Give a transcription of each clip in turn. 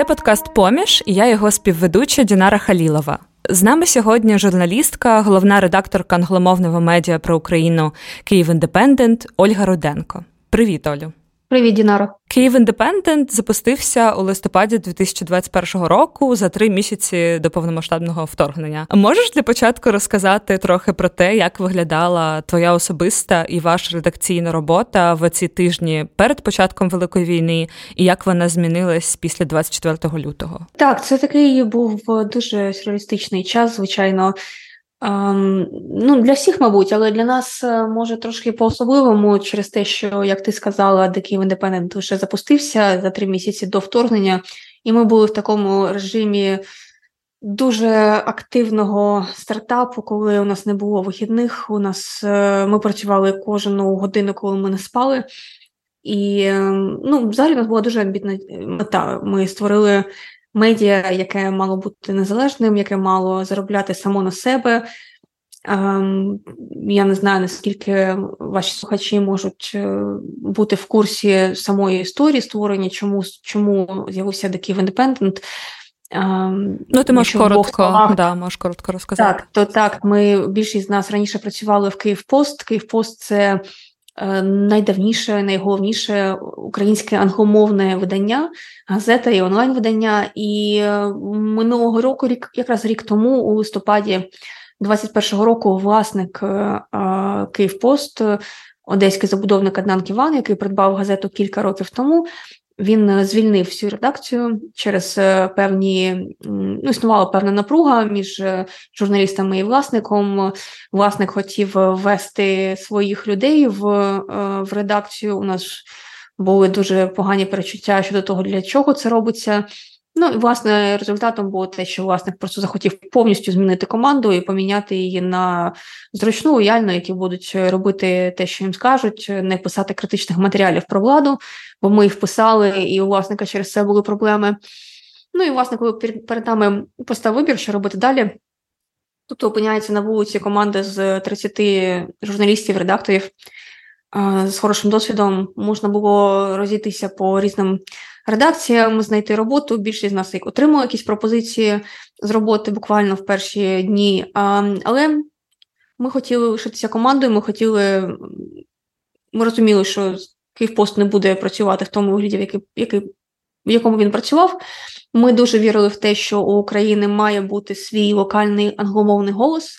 Це подкаст Поміж і я його співведуча Дінара Халілова. З нами сьогодні журналістка, головна редакторка англомовного медіа про Україну Київ Індепендент Ольга Руденко. Привіт, Олю. Привіт, Дінаро. Київ Індепендент запустився у листопаді 2021 року за три місяці до повномасштабного вторгнення. Можеш для початку розказати трохи про те, як виглядала твоя особиста і ваша редакційна робота в ці тижні перед початком великої війни, і як вона змінилась після 24 лютого? Так, це такий був дуже сюрреалістичний час, звичайно. Ну, Для всіх, мабуть, але для нас е, може трошки по-особливому через те, що, як ти сказала, The Kyiv Independent вже запустився за три місяці до вторгнення, і ми були в такому режимі дуже активного стартапу, коли у нас не було вихідних. У нас е, ми працювали кожну годину, коли ми не спали. І ем, ну, взагалі у нас була дуже амбітна мета. Ми створили медіа, яке мало бути незалежним, яке мало заробляти само на себе. Ем, я не знаю, наскільки ваші слухачі можуть е, бути в курсі самої історії створення, чому чому з'явився такий Independent. Ем, ну, ти можеш коротко да, можеш коротко розказати. Так, то так, ми більшість з нас раніше працювали в Kyiv Post. Kyiv Post це Е, найдавніше, найголовніше українське англомовне видання, газета і онлайн-видання. І е, минулого року, рік, якраз рік тому, у листопаді 21-го року, власник е, Kyiv Post, одеський забудовник Аднан Ківан, який придбав газету кілька років тому. Він е, звільнив всю редакцію через е, певні ну, існувала певна напруга між е, журналістами і власником. Власник хотів ввести своїх людей в, в редакцію. У нас були дуже погані перечуття щодо того, для чого це робиться. Ну і власне результатом було те, що власник просто захотів повністю змінити команду і поміняти її на зручну, лояльну, які будуть робити те, що їм скажуть, не писати критичних матеріалів про владу, бо ми їх писали, і у власника через це були проблеми. Ну і власне, коли перед нами постав вибір, що робити далі. Тобто опиняється на вулиці команда з 30 журналістів, редакторів з хорошим досвідом. Можна було розійтися по різним редакціям, знайти роботу. Більшість з нас отримали якісь пропозиції з роботи буквально в перші дні. Але ми хотіли лишитися командою, ми хотіли, ми розуміли, що Київпост не буде працювати в тому вигляді, в, який, який, в якому він працював. Ми дуже вірили в те, що у України має бути свій локальний англомовний голос.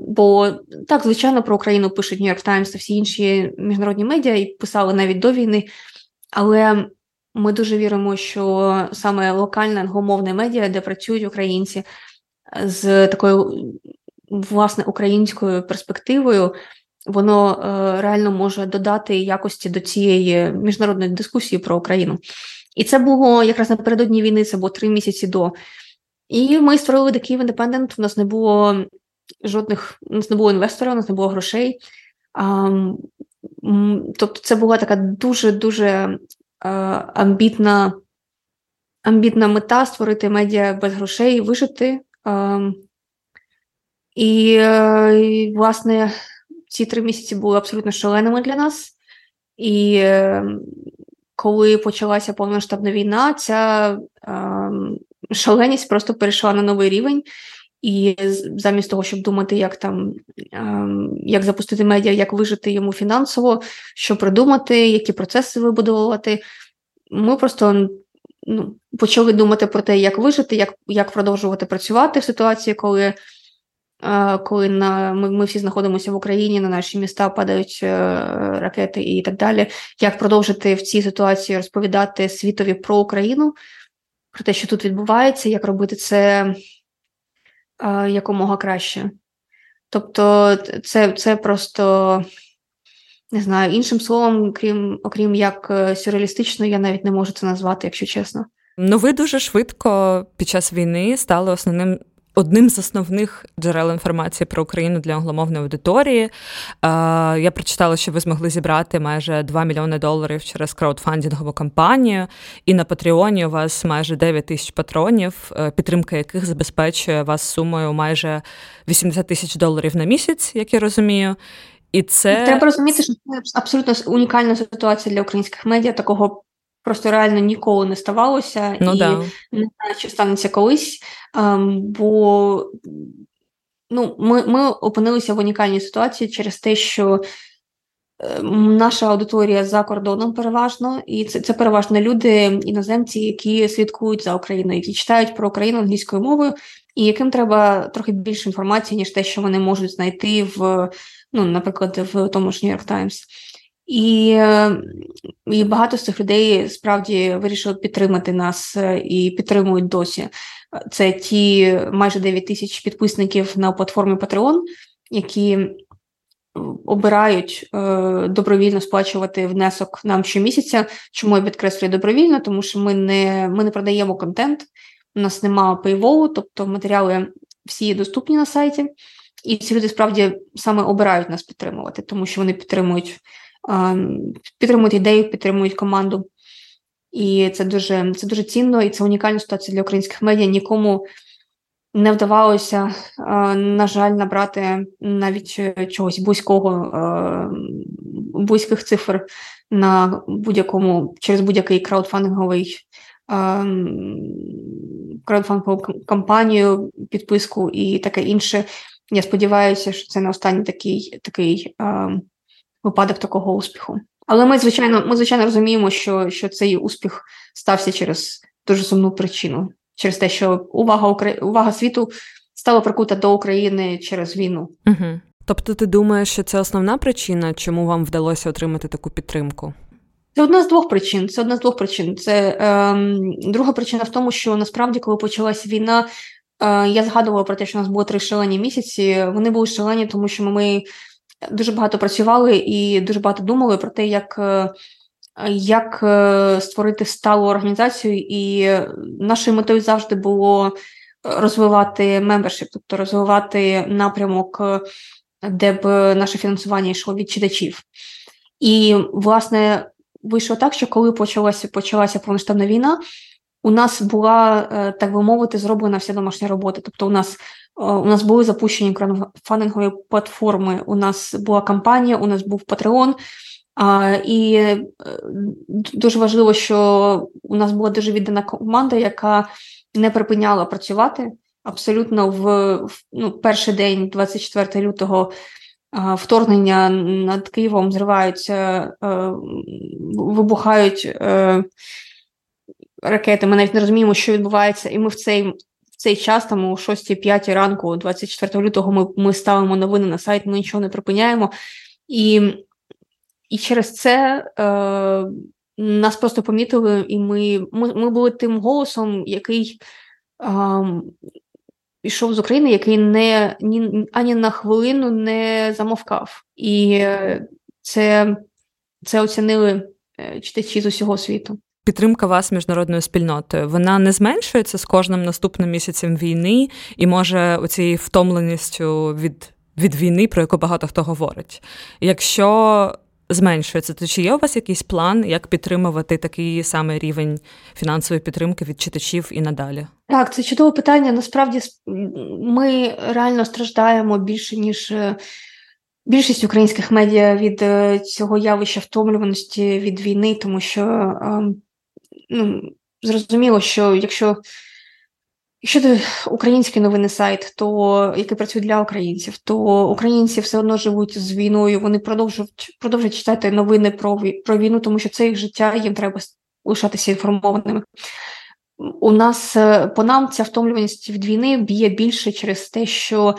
Бо так, звичайно, про Україну пишуть York Times та всі інші міжнародні медіа і писали навіть до війни. Але ми дуже віримо, що саме локальне англомовне медіа, де працюють українці з такою власне українською перспективою, воно е, реально може додати якості до цієї міжнародної дискусії про Україну. І це було якраз напередодні війни, це було три місяці до. І ми створили Kyiv Independent, У нас не було жодних, у нас не було інвестора, у нас не було грошей. Тобто, це була така дуже дуже амбітна амбітна мета створити медіа без грошей, вижити. І, і, власне, ці три місяці були абсолютно шаленими для нас. І е, коли почалася повномасштабна війна, ця е, шаленість просто перейшла на новий рівень. І замість того, щоб думати, як там ем, як запустити медіа, як вижити йому фінансово, що придумати, які процеси вибудовувати, ми просто ну, почали думати про те, як вижити, як як продовжувати працювати в ситуації, коли е, коли на, ми ми всі знаходимося в Україні, на наші міста падають е, ракети і так далі. Як продовжити в цій ситуації розповідати світові про Україну, про те, що тут відбувається, як робити це якомога краще. Тобто, це це просто не знаю, іншим словом, крім окрім як е, сюрреалістично, я навіть не можу це назвати, якщо чесно. Ну, ви дуже швидко під час війни стали основним одним з основних джерел інформації про Україну для англомовної аудиторії. Я прочитала, що ви змогли зібрати майже 2 мільйони доларів через краудфандингову кампанію, і на Патреоні у вас майже 9 тисяч патронів, е, підтримка яких забезпечує вас сумою майже 80 тисяч доларів на місяць, як я розумію. І це треба розуміти, що це абсолютно унікальна ситуація для українських медіа. Такого просто реально ніколи не ставалося, ну, і да. не знаю, чи станеться колись. Ем, бо ну, ми, ми опинилися в унікальній ситуації через те, що. Ем, наша аудиторія за кордоном переважно, і це це переважно люди, іноземці, які слідкують за Україною, які читають про Україну англійською мовою, і яким треба трохи більше інформації, ніж те, що вони можуть знайти в, ну, наприклад, в тому ж York Times. І і багато з цих людей справді вирішили підтримати нас е, і підтримують досі. Це ті майже 9 тисяч підписників на платформі Patreon, які обирають е, добровільно сплачувати внесок нам щомісяця. Чому я підкреслюю добровільно? Тому що ми не ми не продаємо контент, у нас немає пейволу, тобто матеріали всі доступні на сайті, і ці люди справді саме обирають нас підтримувати, тому що вони підтримують підтримують ідею, підтримують команду. І це дуже це дуже цінно, і це унікальна ситуація для українських медіа. Нікому не вдавалося, на жаль, набрати навіть чогось близького, близьких цифр на будь-якому через будь-який краудфандинговий краудфандингову кампанію, підписку і таке інше. Я сподіваюся, що це не останній такий такий випадок такого успіху. Але ми, звичайно, ми звичайно розуміємо, що що цей успіх стався через дуже сумну причину, через те, що увага Украї... увага світу стала прикута до України через війну. Угу. Тобто, ти думаєш, що це основна причина, чому вам вдалося отримати таку підтримку? Це одна з двох причин. Це одна з двох причин. Це ем, друга причина в тому, що насправді, коли почалася війна, е, я згадувала про те, що у нас було три шалені місяці. Вони були шалені, тому що ми дуже багато працювали і дуже багато думали про те, як е, як е, створити сталу організацію, і нашою метою завжди було розвивати membership, тобто розвивати напрямок, де б наше фінансування йшло від читачів. І, власне, вийшло так, що коли почалася почалася повномасштабна війна, у нас була, е, так би мовити, зроблена вся домашня робота. Тобто, у нас Е, у нас були запущені краудфандингові платформи. У нас була кампанія, у нас був Patreon. І е, дуже важливо, що у нас була дуже віддана команда, яка не припиняла працювати абсолютно в, в ну, перший день, 24 лютого. Вторгнення над Києвом зриваються, е, вибухають ракети. Ми навіть не розуміємо, що відбувається, і ми в цей цей час, там о 6-5 ранку, 24 лютого, ми ми ставимо новини на сайт, ми нічого не припиняємо. І і через це е, нас просто помітили, і ми ми, ми були тим голосом, який е, пішов з України, який не ні, ані на хвилину не замовкав. І це, це оцінили е, читачі з усього світу підтримка вас міжнародною спільнотою вона не зменшується з кожним наступним місяцем війни і може оцією втомленістю від від війни, про яку багато хто говорить. Якщо зменшується, то чи є у вас якийсь план, як підтримувати такий самий рівень фінансової підтримки від читачів і надалі? Так, це чудове питання. Насправді ми реально страждаємо більше ніж. Е, більшість українських медіа від е, цього явища втомлюваності від війни, тому що ем, ну, зрозуміло, що якщо якщо це український новинний сайт, то який працює для українців, то українці все одно живуть з війною, вони продовжують продовжують читати новини про про війну, тому що це їх життя, їм треба лишатися інформованими. У нас е, по нам ця втомлюваність від війни б'є більше через те, що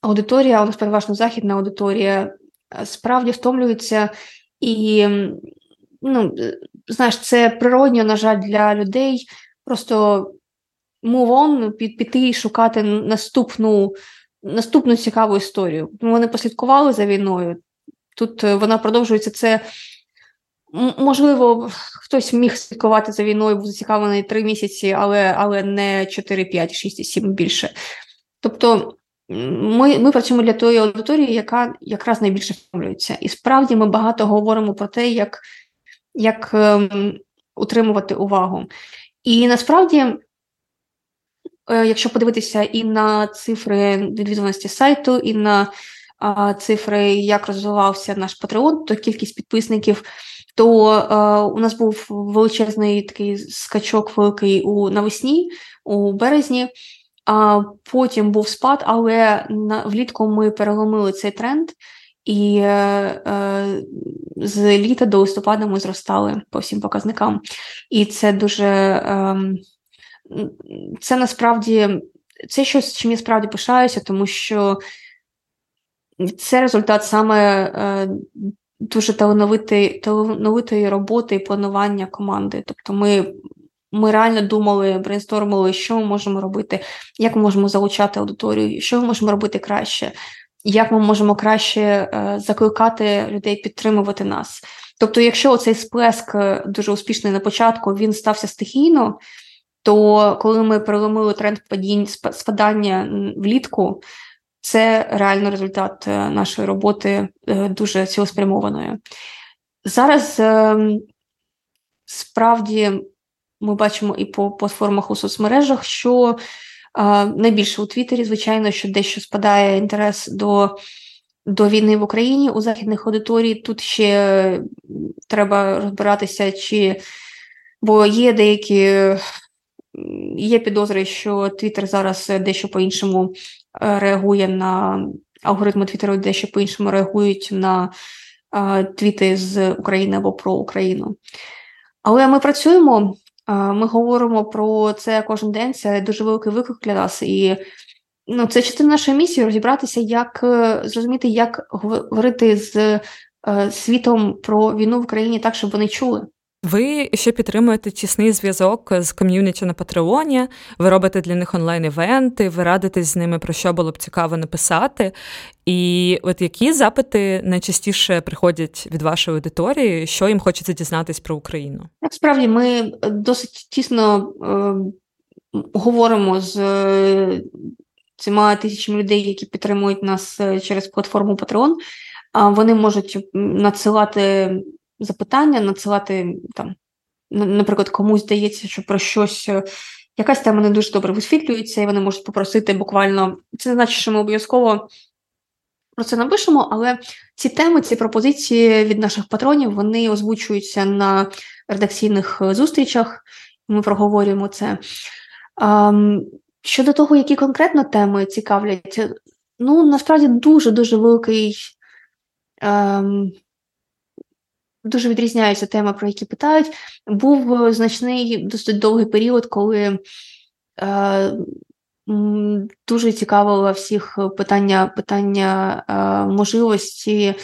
аудиторія, у нас переважно західна аудиторія, е, справді втомлюється і ну, знаєш, це природньо, на жаль, для людей. Просто move on, піти і шукати наступну наступну цікаву історію. Вони послідкували за війною. Тут е, вона продовжується. Це можливо, хтось міг слідкувати за війною, був зацікавлений три місяці, але але не 4, 5, 6, 7 більше. Тобто. Ми ми працюємо для тої аудиторії, яка якраз найбільше втомлюється. І справді ми багато говоримо про те, як як ем, утримувати увагу. І насправді, е, якщо подивитися і на цифри відвідуваності сайту, і на цифри, як розвивався наш патреон, то кількість підписників, то е, у нас був величезний такий скачок великий у навесні, у березні, а потім був спад, але на, влітку ми переломили цей тренд. І е, е, з літа до листопада ми зростали по всім показникам. І це дуже е, це насправді це щось, чим я справді пишаюся, тому що це результат саме е, дуже талановитої, талановитої роботи і планування команди. Тобто ми ми реально думали, брейнстормили, що ми можемо робити, як ми можемо залучати аудиторію, що ми можемо робити краще, як ми можемо краще е, закликати людей підтримувати нас. Тобто, якщо цей сплеск е, дуже успішний на початку, він стався стихійно, то коли ми переломили тренд падінь спадання влітку, це реально результат е, нашої роботи дуже цілеспрямованої. Зараз справді ми бачимо і по платформах у соцмережах, що найбільше у Твіттері, звичайно, що дещо спадає інтерес до до війни в Україні у західних аудиторій. Тут ще треба розбиратися, чи бо є деякі є підозри, що Твіттер зараз дещо по-іншому е, реагує на алгоритми Твіттеру, дещо по-іншому реагують на е, твіти з України або про Україну. Але ми працюємо, ми говоримо про це кожен день. Це дуже великий виклик для нас. І ну, це частина нашої місії розібратися, як зрозуміти, як говорити з світом про війну в Україні так, щоб вони чули. Ви ще підтримуєте тісний зв'язок з ком'юніті на Патреоні, ви робите для них онлайн-івенти, ви радитесь з ними про що було б цікаво написати. І от які запити найчастіше приходять від вашої аудиторії, що їм хочеться дізнатись про Україну? Насправді ми досить тісно е, говоримо з е, цими тисячами людей, які підтримують нас е, через платформу Patreon. А Вони можуть надсилати запитання, надсилати там, наприклад, комусь здається, що про щось. Е, якась тема не дуже добре висвітлюється, і вони можуть попросити буквально. Це не значить, що ми обов'язково про це напишемо, але ці теми, ці пропозиції від наших патронів вони озвучуються на редакційних е, зустрічах, ми проговорюємо це. Щодо того, які конкретно теми цікавлять, ну насправді дуже-дуже великий. Ем, дуже відрізняються теми, про які питають. Був е, значний досить довгий період, коли е, дуже цікавило всіх питання питання е, можливості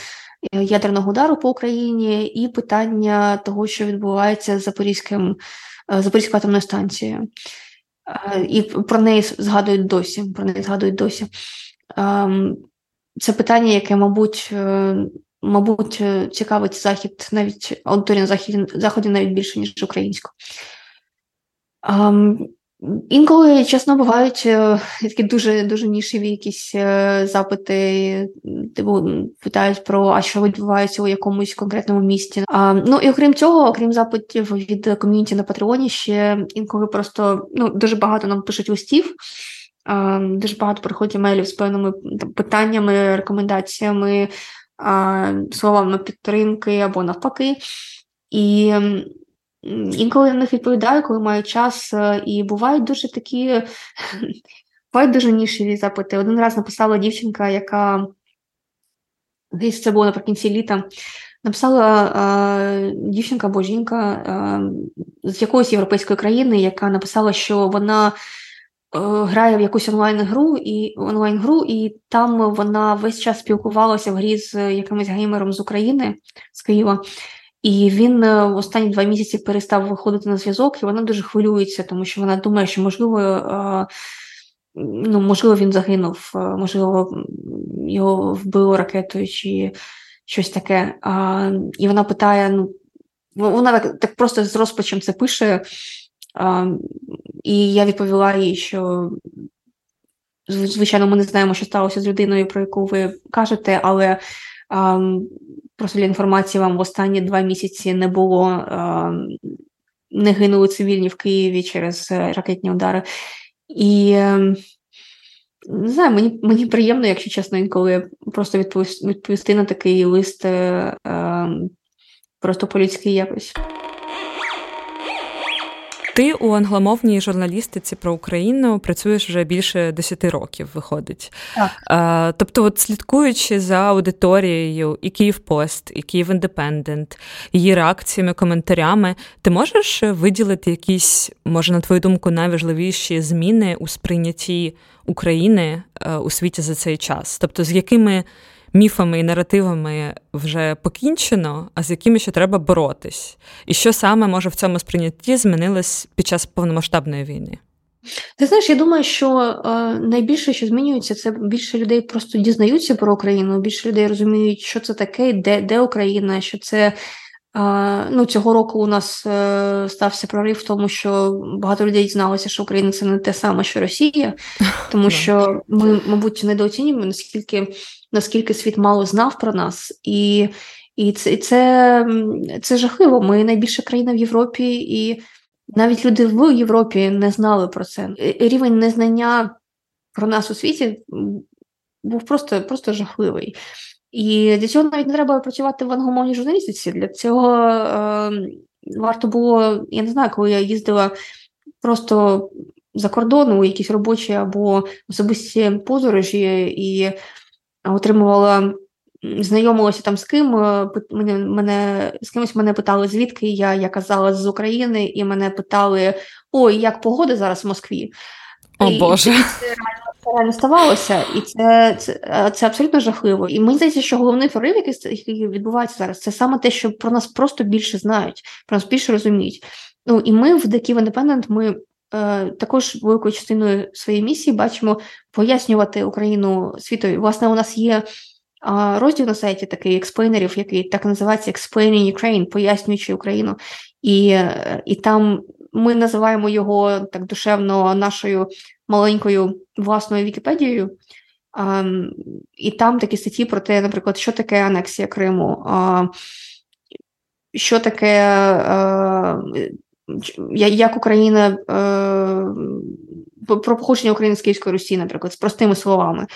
е, ядерного удару по Україні і питання того, що відбувається з Запорізьким е, Запорізькою атомною станцією. Е, і про неї згадують досі. Про неї згадують досі. Ем, це питання, яке, мабуть, мабуть, е, цікавить захід навіть аудиторія на заході, заході навіть більше, ніж українську. Інколи, чесно, бувають е, такі дуже дуже нішеві якісь е, запити, типу питають про а що відбувається у якомусь конкретному місті. А, Ну і окрім цього, окрім запитів від ком'юніті на Патреоні, ще інколи просто ну, дуже багато нам пишуть листів. Дуже багато приходять емейлів з певними питаннями, рекомендаціями, словами підтримки або навпаки. І інколи на них відповідаю, коли маю час, е, і бувають дуже такі бувають дуже нішеві запити. Один раз написала дівчинка, яка десь це було наприкінці літа. Написала е, дівчинка або жінка е, з якоїсь європейської країни, яка написала, що вона Е, грає в якусь онлайн-гру і онлайн-гру, і там вона весь час спілкувалася в грі з якимось геймером з України, з Києва. І він е, останні два місяці перестав виходити на зв'язок, і вона дуже хвилюється, тому що вона думає, що можливо, е, ну, можливо, він загинув, можливо, його вбило ракетою чи щось таке. І вона питає: ну, вона так просто з розпачем це пише. І я відповіла їй, що звичайно, ми не знаємо, що сталося з людиною, про яку ви кажете, але просто для інформації вам в останні два місяці не було, не гинули цивільні в Києві через ракетні удари. І не знаю, мені мені приємно, якщо чесно, інколи просто відповісти, на такий лист е, е, просто по людськи якось. Ти у англомовній журналістиці про Україну працюєш вже більше 10 років, виходить. Так. Тобто, от слідкуючи за аудиторією і Kyiv Post, і Kyiv Independent, її реакціями, коментарями, ти можеш виділити якісь, може, на твою думку, найважливіші зміни у сприйнятті України е, у світі за цей час? Тобто, з якими міфами і наративами вже покінчено, а з якими ще треба боротись? І що саме може в цьому сприйнятті змінилось під час повномасштабної війни? Ти знаєш, я думаю, що е, найбільше, що змінюється, це більше людей просто дізнаються про Україну, більше людей розуміють, що це таке, де де Україна, що це Ну, Цього року у нас е, стався прорив в тому, що багато людей дізналося, що Україна це не те саме, що Росія, тому що ми, мабуть, недооцінюємо, наскільки наскільки світ мало знав про нас, і і це це, це жахливо. Ми найбільша країна в Європі, і навіть люди в Європі не знали про це. Рівень незнання про нас у світі був просто, просто жахливий. І для цього навіть не треба працювати в англомовній журналістиці. Для цього е, варто було, я не знаю, коли я їздила просто за кордону у якісь робочі або особисті подорожі і отримувала. Знайомилася там з ким, е, мене, мене з кимось мене питали, звідки я я казала з України, і мене питали: ой, як погода зараз в Москві? О Боже. І це реально ставалося, і це це, це абсолютно жахливо. І мені здається, що головний прорив, який, відбувається зараз, це саме те, що про нас просто більше знають, про нас більше розуміють. Ну і ми в The Independent, ми е, також великою частиною своєї місії бачимо пояснювати Україну світові. Власне, у нас є. Розділ на сайті такий експлейнерів, який так називається Explaining Ukraine, пояснюючи Україну, і е, і там ми називаємо його так душевно нашою маленькою власною Вікіпедією. І там такі статті про те, наприклад, що таке анексія Криму, що таке, як Україна uh, про походження України з Київської Русі, наприклад, з простими словами.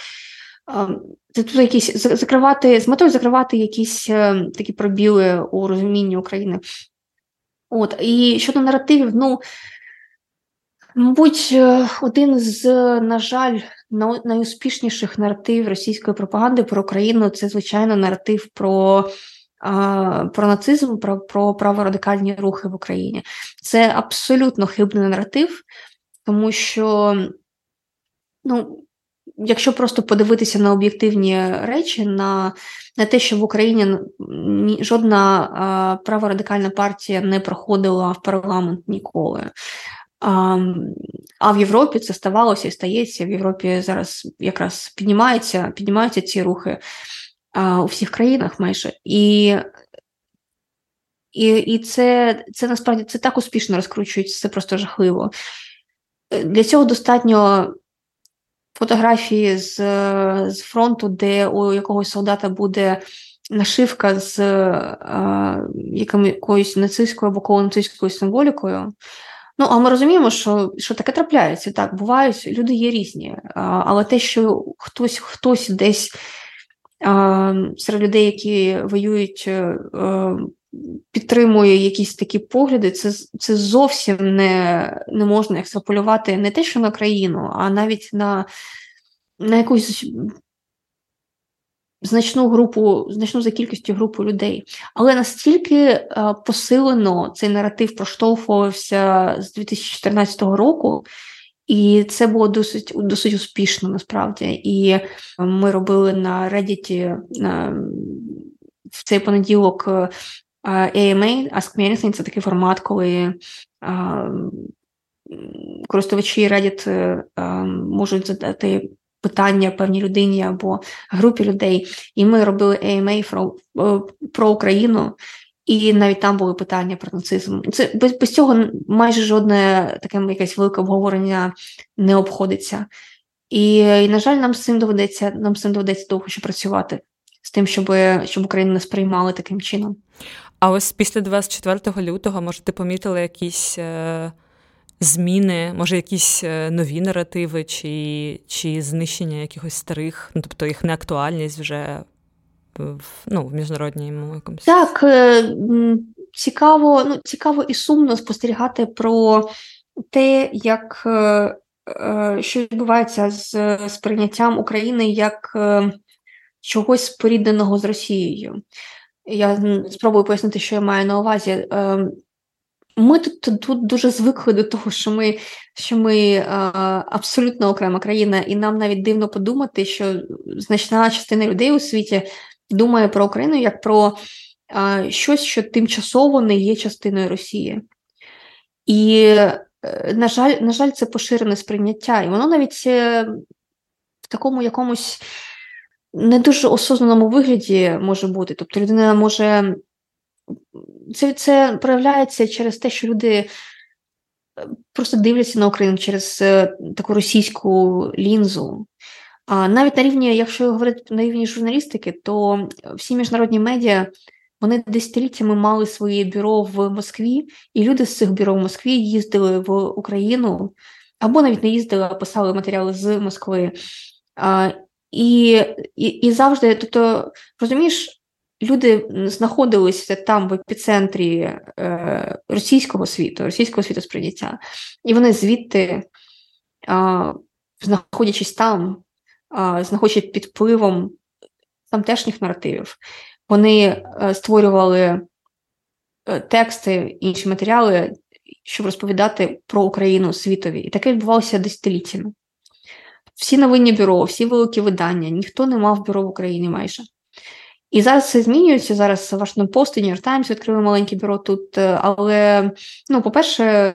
Це тут якісь закривати з метою закривати якісь такі пробіли у розумінні України. От, І щодо наративів, ну Мабуть, е, один з, на жаль, найуспішніших наративів російської пропаганди про Україну це, звичайно, наратив про про нацизм, про про праворадикальні рухи в Україні. Це абсолютно хибний наратив, тому що, ну, якщо просто подивитися на об'єктивні речі, на на те, що в Україні жодна праворадикальна партія не проходила в парламент ніколи. А в Європі це ставалося і стається. В Європі зараз якраз піднімаються піднімаються ці рухи у всіх країнах майже. І і, і це це насправді це так успішно розкручується, це просто жахливо. Для цього достатньо фотографії з з фронту, де у якогось солдата буде нашивка з якоюсь нацистською або колонацистською символікою. Ну, а ми розуміємо, що що таке трапляється. Так, бувають, люди є різні. Але те, що хтось хтось десь серед людей, які воюють, е, підтримує якісь такі погляди, це це зовсім не не можна екстраполювати не те, що на країну, а навіть на, на якусь значну групу, значну за кількістю групу людей. Але настільки е, посилено цей наратив проштовхувався з 2014 року. І це було досить досить успішно насправді. І ми робили на Reddit на, е, в цей понеділок е, AMA, Ask Me Anything, це такий формат, коли а, користувачі Reddit а, можуть задати питання певній людині або групі людей. І ми робили AMA про, е, про Україну, і навіть там були питання про нацизм. Це без, без цього майже жодне таке якесь велике обговорення не обходиться. І, і, на жаль, нам з цим доведеться, нам з цим доведеться довго ще працювати, з тим, щоб щоб Україну не сприймали таким чином. А ось після 24 лютого, може, ти помітила якісь. Е зміни, може, якісь е, нові наративи, чи чи знищення якихось старих, ну тобто їх неактуальність вже в ну, в міжнародній якомусь. Так, цікаво, ну, цікаво і сумно спостерігати про те, як що відбувається з сприйняттям України як чогось спорідненого з Росією. Я спробую пояснити, що я маю на увазі. Ми тут тут дуже звикли до того, що ми що ми а, абсолютно окрема країна, і нам навіть дивно подумати, що значна частина людей у світі думає про Україну як про а, щось, що тимчасово не є частиною Росії. І, е, на жаль, на жаль, це поширене сприйняття, і воно навіть е, в такому якомусь не дуже осознаному вигляді може бути. Тобто людина може. Це це проявляється через те, що люди е, просто дивляться на Україну через е, таку російську лінзу. А навіть на рівні, якщо говорити на рівні журналістики, то всі міжнародні медіа вони десятиліттями мали своє бюро в Москві, і люди з цих бюро в Москві їздили в Україну або навіть не їздили, а писали матеріали з Москви. І і, і завжди, тобто, розумієш, люди знаходилися там в епіцентрі е, російського світу, російського світу сприйняття, і вони звідти, е, знаходячись там, е, знаходячись під впливом тамтешніх наративів, вони е, створювали е, тексти, інші матеріали, щоб розповідати про Україну світові. І таке відбувалося десятиліттями всі новинні бюро, всі великі видання, ніхто не мав бюро в Україні майже. І зараз це змінюється. Зараз Вашингтон Пост і Нью-Йорк Таймс відкрили маленьке бюро тут. Е, але, ну, по-перше,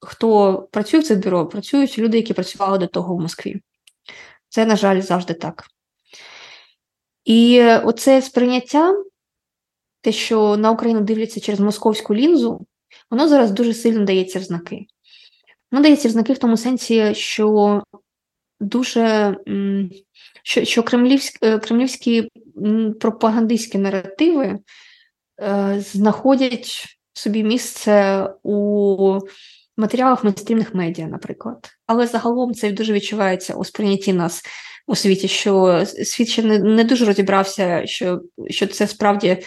хто працює в цих бюро, працюють люди, які працювали до того в Москві. Це, на жаль, завжди так. І оце сприйняття, те, що на Україну дивляться через московську лінзу, воно зараз дуже сильно дається в знаки. Воно дається в знаки в тому сенсі, що дуже що що кремлівські, е, кремлівські пропагандистські наративи е, знаходять собі місце у матеріалах мейнстрімних медіа, наприклад. Але загалом це дуже відчувається у сприйнятті нас у світі, що світ ще не, не дуже розібрався, що що це справді.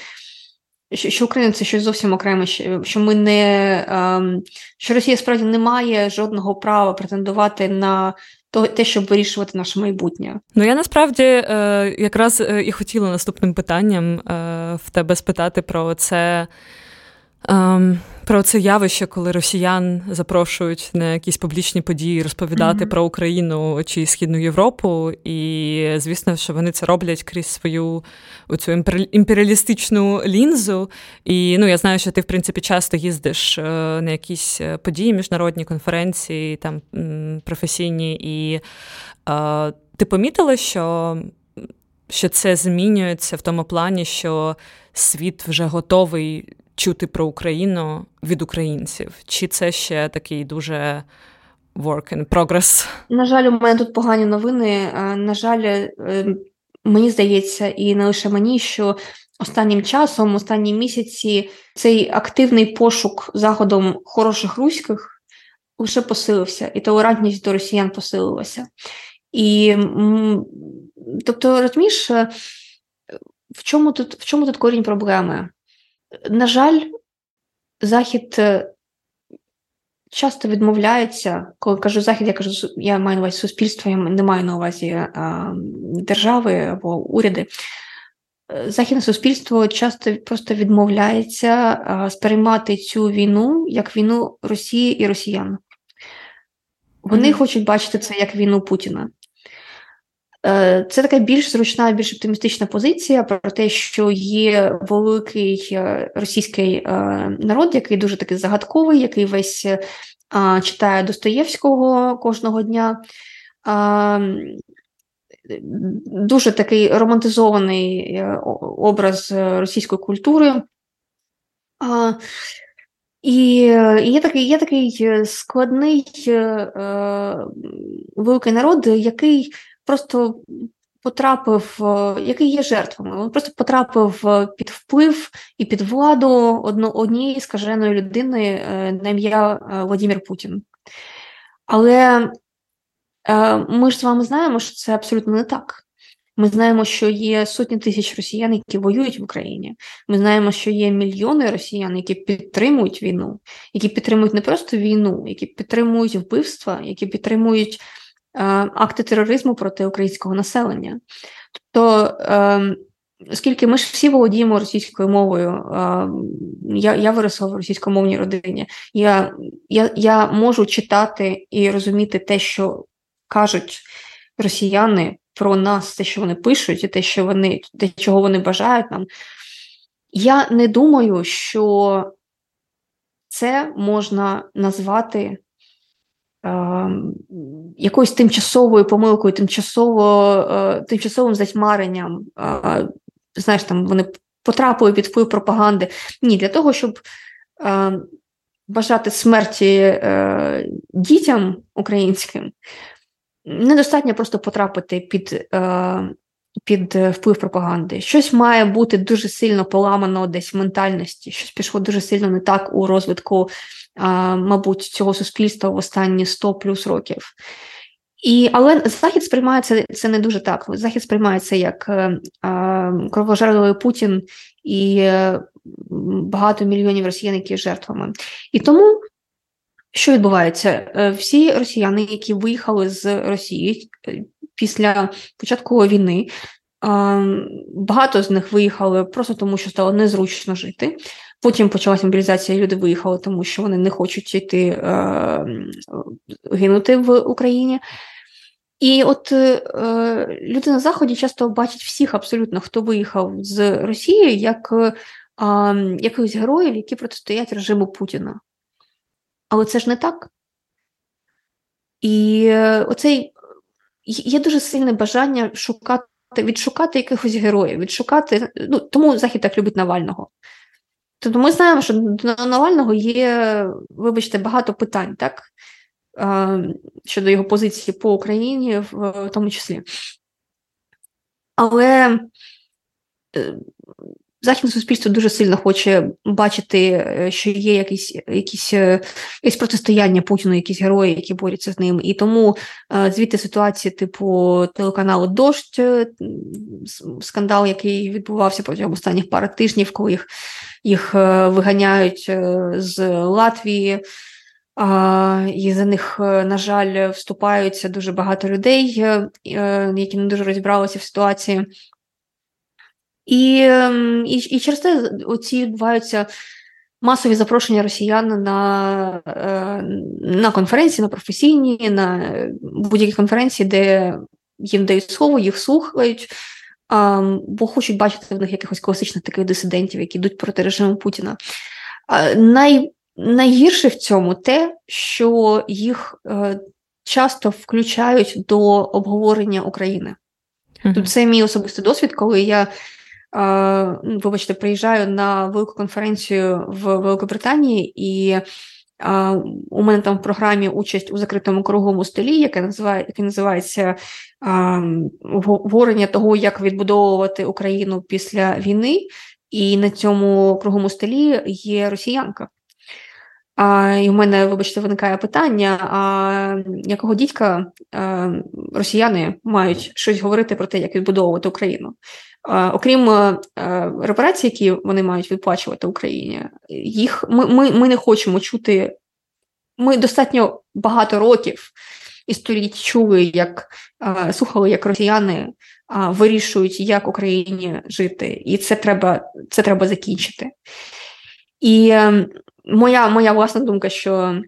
Що що Україна це щось зовсім окреме, що ми не ем, що Росія справді не має жодного права претендувати на то те, щоб вирішувати наше майбутнє. Ну я насправді е, якраз е, і хотіла наступним питанням е, в тебе спитати про це. Ем, про це явище, коли росіян запрошують на якісь публічні події розповідати mm-hmm. про Україну чи Східну Європу, і звісно, що вони це роблять крізь свою оцю імперіалістичну лінзу. І ну я знаю, що ти в принципі часто їздиш е, на якісь е, події, міжнародні конференції, там професійні, і е, ти помітила, що, що це змінюється в тому плані, що світ вже готовий чути про Україну від українців? Чи це ще такий дуже work in progress? На жаль, у мене тут погані новини. На жаль, е, мені здається, і не лише мені, що останнім часом, останні місяці, цей активний пошук заходом хороших руських лише посилився, і толерантність до росіян посилилася. І тобто, розумієш, е, в чому тут в чому тут корінь проблеми? На жаль, Захід е, часто відмовляється, коли кажу Захід, я кажу, я маю на увазі суспільство, я не маю на увазі а, держави або уряди. Е, західне суспільство часто просто відмовляється а, сприймати цю війну як війну Росії і росіян. Вони mm-hmm. хочуть бачити це як війну Путіна. Е, це така більш зручна, більш оптимістична позиція про те, що є великий е, російський е, народ, який дуже такий загадковий, який весь читає Достоєвського кожного дня. Дуже такий романтизований образ російської культури. І є такий є такий складний великий народ, який просто потрапив, е, який є жертвами, він просто потрапив е, під вплив і під владу однієї скаженої людини е, на ім'я Владимир Путін. Але ми ж з вами знаємо, що це абсолютно не так. Ми знаємо, що є сотні тисяч росіян, які воюють в Україні. Ми знаємо, що є мільйони росіян, які підтримують війну, які підтримують не просто війну, які підтримують вбивства, які підтримують акти тероризму проти українського населення. Тобто, е, оскільки ми ж всі володіємо російською мовою, е, я я виросла в російськомовній родині, я, я, я можу читати і розуміти те, що кажуть росіяни про нас, те, що вони пишуть, і те, що вони, те, чого вони бажають нам. Я не думаю, що це можна назвати е, якоюсь тимчасовою помилкою, тимчасово, е, тимчасовим затьмаренням. Знаєш, там вони потрапили під вплив пропаганди. Ні, для того, щоб е, бажати смерті е, дітям українським, недостатньо просто потрапити під під вплив пропаганди. Щось має бути дуже сильно поламано десь в ментальності, щось пішло дуже сильно не так у розвитку, мабуть, цього суспільства в останні 100 плюс років. І, Але Захід сприймається це не дуже так. Захід сприймається як е, кровожерливий Путін і е, багато мільйонів росіян, які жертвами. І тому що відбувається? Е, всі росіяни, які виїхали з Росії е, після початку війни, багато з них виїхали просто тому, що стало незручно жити. Потім почалася мобілізація, люди виїхали, тому що вони не хочуть йти е, гинути в Україні. І от е, люди на Заході часто бачать всіх абсолютно, хто виїхав з Росії, як е, якихось героїв, які протистоять режиму Путіна. Але це ж не так. І е, оцей є дуже сильне бажання шукати, відшукати якихось героїв, відшукати. Ну, Тому Захід так любить Навального. Тобто ми знаємо, що до Навального є, вибачте, багато питань, так? Щодо його позиції по Україні, в тому числі. Але е, Західне суспільство дуже сильно хоче бачити, е, що є якісь якісь, е, якісь протистояння Путіну, якісь герої, які борються з ним. І тому е, звідти ситуації, типу телеканалу Дождь, скандал, який відбувався протягом останніх пари тижнів, коли їх їх виганяють з Латвії. І за них, на жаль, вступаються дуже багато людей, які не дуже розібралися в ситуації. І ем, і, і через це оці відбуваються масові запрошення росіян на е, на конференції, на професійні, на будь-які конференції, де їм дають слово, їх слухають, бо хочуть бачити в них якихось класичних таких дисидентів, які йдуть проти режиму Путіна. Най, Найгірше в цьому те, що їх е, часто включають до обговорення України. Тобто це мій особистий досвід, коли я вибачте, приїжджаю на велику конференцію в Великобританії, і у мене там в програмі участь у закритому круглому столі, яке називає, яке називається обговорення того, як відбудовувати Україну після війни. І на цьому круглому столі є росіянка. А, І в мене, вибачте, виникає питання: а якого дідька а, росіяни мають щось говорити про те, як відбудовувати Україну? Окрім е, репарацій, які вони мають виплачувати Україні, їх ми, ми, ми не хочемо чути. Ми достатньо багато років і століть чули, як слухали, як росіяни вирішують, як Україні жити, і це треба це треба закінчити. І ем, моя моя власна думка, що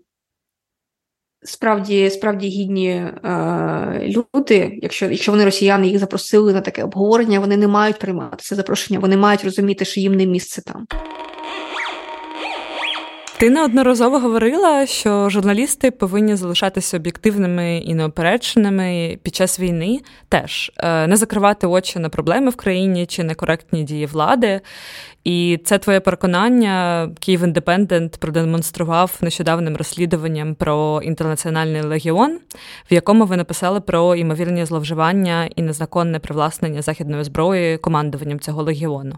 справді справді гідні е, люди, якщо якщо вони росіяни їх запросили на таке обговорення, вони не мають приймати це запрошення, вони мають розуміти, що їм не місце там. Ти неодноразово говорила, що журналісти повинні залишатися об'єктивними і неопередженими під час війни, теж е, не закривати очі на проблеми в країні чи некоректні дії влади. І це твоє переконання. Київ Індепендент продемонстрував нещодавним розслідуванням про інтернаціональний легіон, в якому ви написали про ймовірні зловживання і незаконне привласнення західної зброї командуванням цього легіону.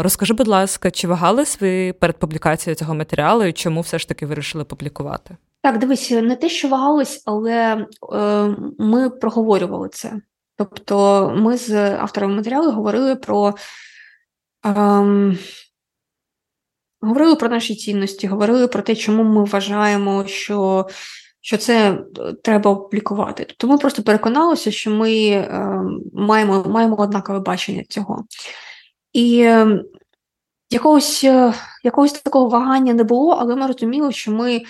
Розкажи, будь ласка, чи вагались ви перед публікацією цього матеріалу і чому все ж таки вирішили публікувати? Так, дивись, не те, що вагались, але е, ми проговорювали це. Тобто, ми з авторами матеріалу говорили про е, говорили про наші цінності, говорили про те, чому ми вважаємо, що що це е, треба опублікувати. Ми просто переконалися, що ми е, маємо маємо однакове бачення цього. І е, якогось, е, якогось такого вагання не було, але ми розуміли, що ми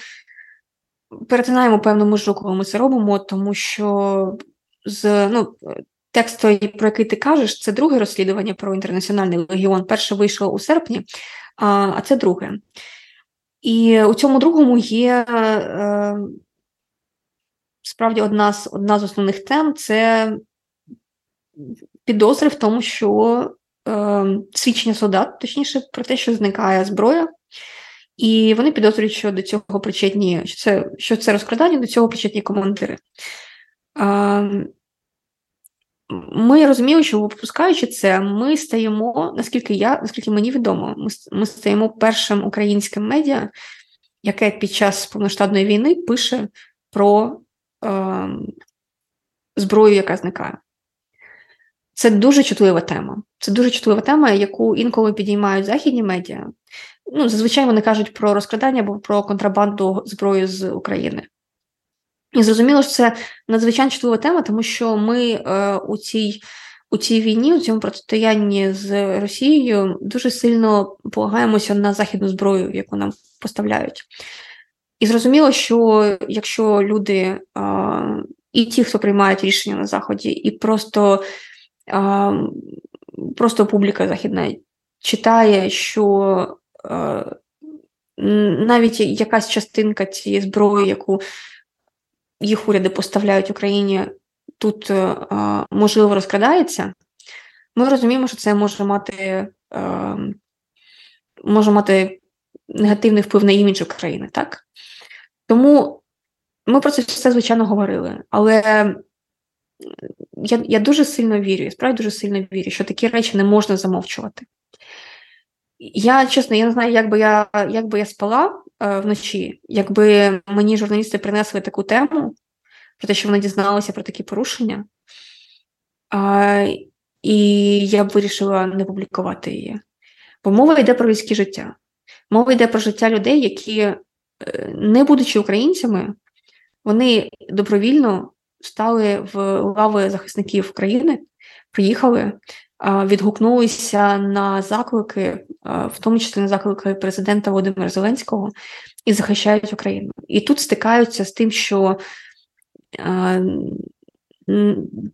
перетинаємо певну межу, коли ми це робимо, тому що з ну, текст, про який ти кажеш, це друге розслідування про інтернаціональний легіон. Перше вийшло у серпні, а це друге. І у цьому другому є е, справді одна з одна з основних тем це підозри в тому, що е, свідчення солдат, точніше, про те, що зникає зброя, і вони підозрюють, що до цього причетні, що це що це розкрадання, до цього причетні командири. Ми розуміли, що випускаючи це, ми стаємо, наскільки я, наскільки мені відомо, ми ми стаємо першим українським медіа, яке під час повноштабної війни пише про е, зброю, яка зникає. Це дуже чутлива тема. Це дуже чутлива тема, яку інколи підіймають західні медіа. Ну, Зазвичай вони кажуть про розкрадання або про контрабанду зброї з України. І зрозуміло, що це надзвичайно чутлива тема, тому що ми е, у цій у цій війні, у цьому протистоянні з Росією, дуже сильно полагаємося на західну зброю, яку нам поставляють. І зрозуміло, що якщо люди а, і ті, хто приймають рішення на Заході, і просто а, просто публіка західна читає, що а, навіть якась частинка цієї зброї, яку їх уряди поставляють Україні, тут можливо розкрадається, ми розуміємо, що це може мати може мати негативний вплив на імідж України, так? Тому ми про це все, звичайно, говорили. Але я я дуже сильно вірю, я справді дуже сильно вірю, що такі речі не можна замовчувати. Я чесно, я не знаю, як би я як би я спала е, вночі, якби мені журналісти принесли таку тему про те, що вони дізналися про такі порушення, е, і я б вирішила не публікувати її. Бо мова йде про людське життя. Мова йде про життя людей, які не будучи українцями, вони добровільно стали в лави захисників України, приїхали, відгукнулися на заклики, в тому числі на заклики президента Володимира Зеленського, і захищають Україну. І тут стикаються з тим, що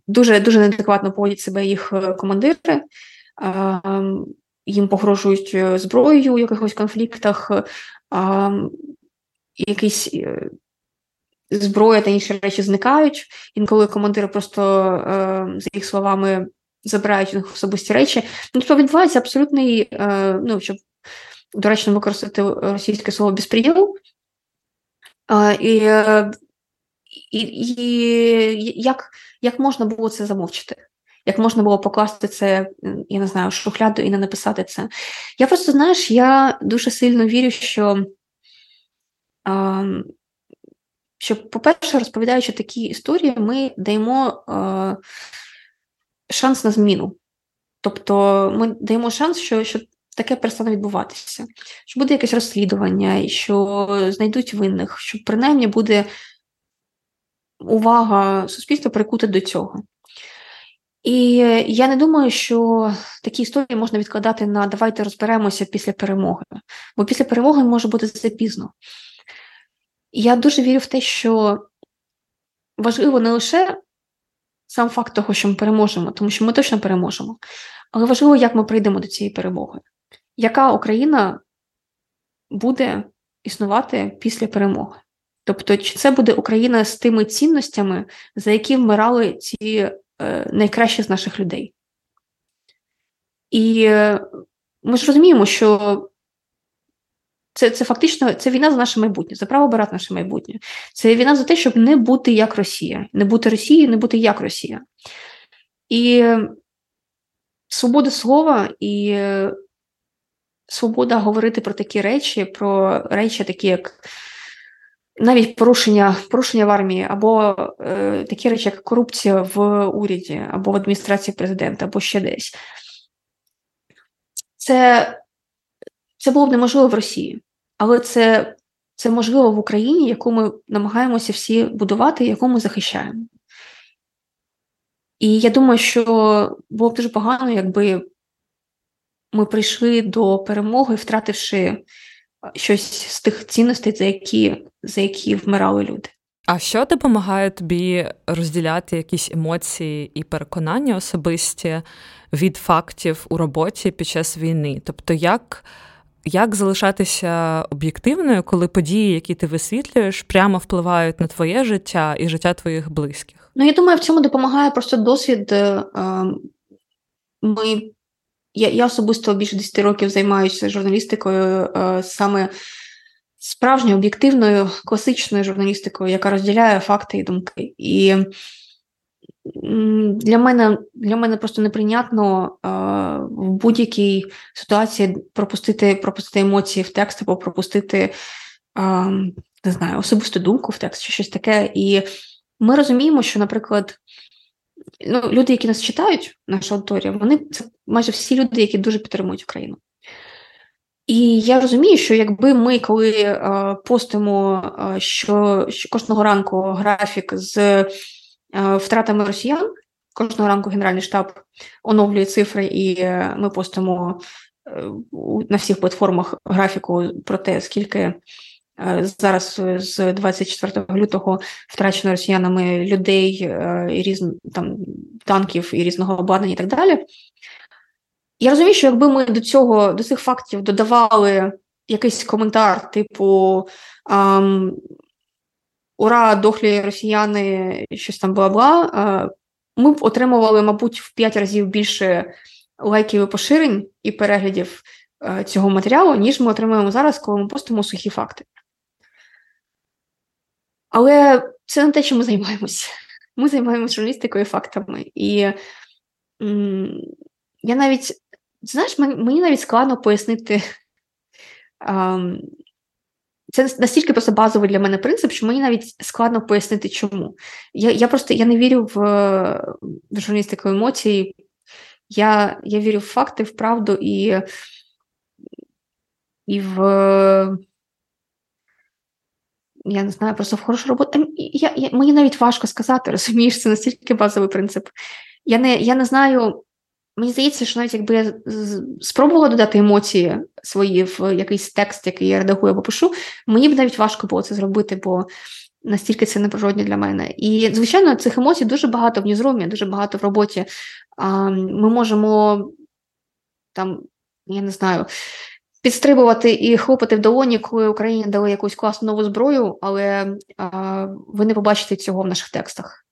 дуже дуже неадекватно поводять себе їх е, командири. Їм погрожують е, зброєю у якихось конфліктах, якісь е, зброя та інші речі зникають. Інколи командири просто, за їх словами, забирають у них особисті речі. Ну, тобто відбувається абсолютний, е, ну, щоб доречно використати російське слово безпреділ. І і, і як як можна було це замовчити? Як можна було покласти це, я не знаю, шухляду і не написати це? Я просто, знаєш, я дуже сильно вірю, що що, по-перше, розповідаючи такі історії, ми даємо шанс на зміну. Тобто ми даємо шанс, що що таке перестане відбуватися, що буде якесь розслідування, що знайдуть винних, що принаймні буде увага суспільства прикута до цього. І я не думаю, що такі історії можна відкладати на давайте розберемося після перемоги, бо після перемоги може бути запізно. Я дуже вірю в те, що важливо не лише сам факт того, що ми переможемо, тому що ми точно переможемо, але важливо, як ми прийдемо до цієї перемоги. Яка Україна буде існувати після перемоги? Тобто, чи це буде Україна з тими цінностями, за які вмирали ці е, найкращі з наших людей? І е, ми ж розуміємо, що це це фактично це війна за наше майбутнє, за право обирати наше майбутнє. Це війна за те, щоб не бути як Росія, не бути Росією, не бути як Росія. І свобода слова і свобода говорити про такі речі, про речі, такі, як навіть порушення порушення в армії, або е, такі речі, як корупція в уряді, або в адміністрації президента, або ще десь. Це це було б неможливо в Росії, але це це можливо в Україні, яку ми намагаємося всі будувати, яку ми захищаємо. І я думаю, що було б дуже погано, якби ми прийшли до перемоги, втративши щось з тих цінностей, за які, за які вмирали люди. А що допомагає тобі розділяти якісь емоції і переконання особисті від фактів у роботі під час війни? Тобто, як як залишатися об'єктивною, коли події, які ти висвітлюєш, прямо впливають на твоє життя і життя твоїх близьких? Ну, я думаю, в цьому допомагає просто досвід. Е, ми, Я я особисто більше 10 років займаюся журналістикою е, саме справжньою об'єктивною класичною журналістикою, яка розділяє факти і думки. І для мене для мене просто неприйнятно е, в будь-якій ситуації пропустити пропустити емоції в текст або пропустити е, не знаю, особисту думку в текст чи щось таке. І ми розуміємо, що, наприклад, ну, люди, які нас читають, наша аудиторія, вони це майже всі люди, які дуже підтримують Україну. І я розумію, що якби ми, коли е, постимо е, що, що кожного ранку графік з втратами росіян, кожного ранку Генеральний штаб оновлює цифри, і е, ми постимо е, на всіх платформах графіку про те, скільки е, зараз з 24 лютого втрачено росіянами людей і різних там танків і різного обладнання і так далі. Я розумію, що якби ми до цього, до цих фактів додавали якийсь коментар, типу Ура, дохлі росіяни, щось там бла-бла, ми б отримували, мабуть, в 5 разів більше лайків і поширень і переглядів цього матеріалу, ніж ми отримуємо зараз, коли ми постимо сухі факти. Але це не те, що ми займаємося. Ми займаємося журналістикою і фактами. І я навіть Знаєш, мені навіть складно пояснити. Це настільки просто базовий для мене принцип, що мені навіть складно пояснити, чому. Я я просто я не вірю в, в журналістику емоцій. Я я вірю в факти, в правду і і в. Я не знаю, просто в хорошу роботу. Я, я, Мені навіть важко сказати, розумієш, це настільки базовий принцип. Я не, Я не знаю. Мені здається, що навіть якби я спробувала додати емоції свої в якийсь текст, який я редагую або пишу, мені б навіть важко було це зробити, бо настільки це неприродне для мене. І, звичайно, цих емоцій дуже багато в ньюзрумі, дуже багато в роботі. Ми можемо там, я не знаю, підстрибувати і хлопати в долоні, коли Україні дали якусь класну нову зброю, але ви не побачите цього в наших текстах.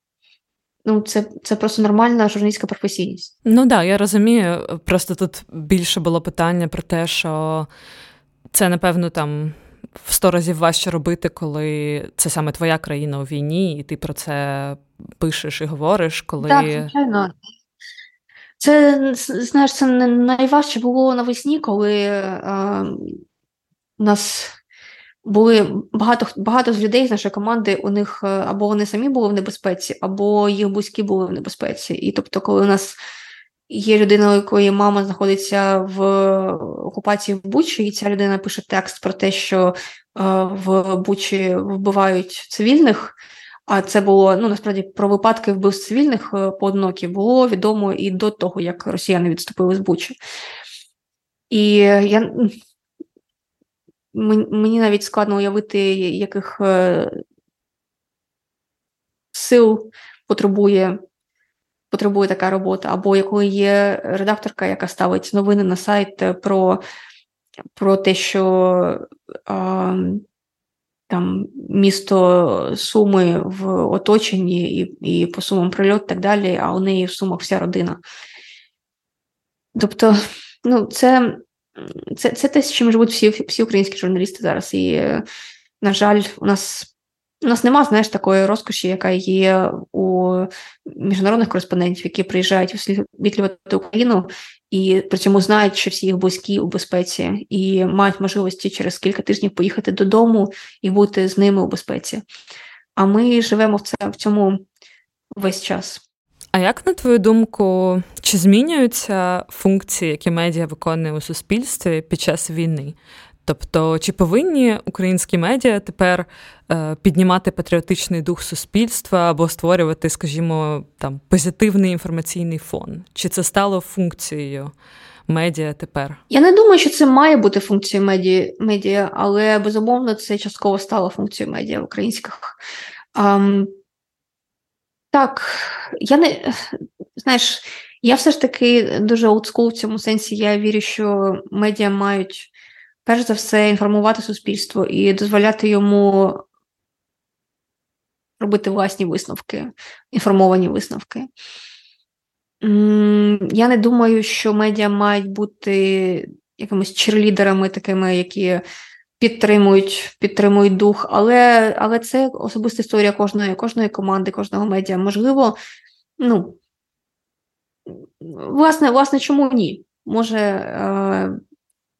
Ну, це це просто нормальна журналістська професійність. Ну так, да, я розумію. Просто тут більше було питання про те, що це, напевно, там в сто разів важче робити, коли це саме твоя країна у війні, і ти про це пишеш і говориш, коли. Так, звичайно. Це знаєш, це найважче було навесні, коли у нас були багато багато з людей з нашої команди. У них е, або вони самі були в небезпеці, або їх близькі були в небезпеці. І тобто, коли у нас є людина, у якої мама знаходиться в окупації в Бучі, і ця людина пише текст про те, що е, в Бучі вбивають цивільних. А це було ну насправді про випадки вбивств цивільних е, поодинокі було відомо і до того, як росіяни відступили з Бучі. І я Мені навіть складно уявити, яких е, сил потребує потребує така робота, або якої є редакторка, яка ставить новини на сайт про про те, що а, там місто Суми в оточенні і і по сумам прильот так далі, а у неї в Сумах вся родина. Тобто, ну, це це це те, з чим живуть всі всі українські журналісти зараз. І, на жаль, у нас у нас нема, знаєш, такої розкоші, яка є у міжнародних кореспондентів, які приїжджають висвітлювати Україну і при цьому знають, що всі їх близькі у безпеці, і мають можливості через кілька тижнів поїхати додому і бути з ними у безпеці. А ми живемо в це в цьому весь час. А як на твою думку, чи змінюються функції, які медіа виконує у суспільстві під час війни? Тобто, чи повинні українські медіа тепер е, піднімати патріотичний дух суспільства або створювати, скажімо, там позитивний інформаційний фон? Чи це стало функцією медіа тепер? Я не думаю, що це має бути функцією медіа, медіа але безумовно це частково стало функцією медіа українських. Um, так, я не знаєш, я все ж таки дуже олдскул в цьому сенсі. Я вірю, що медіа мають перш за все інформувати суспільство і дозволяти йому робити власні висновки, інформовані висновки. Я не думаю, що медіа мають бути якимись черлідерами, такими, які підтримують підтримують дух, але але це особиста історія кожної кожної команди, кожного медіа. Можливо, ну власне, власне, чому ні? Може, е,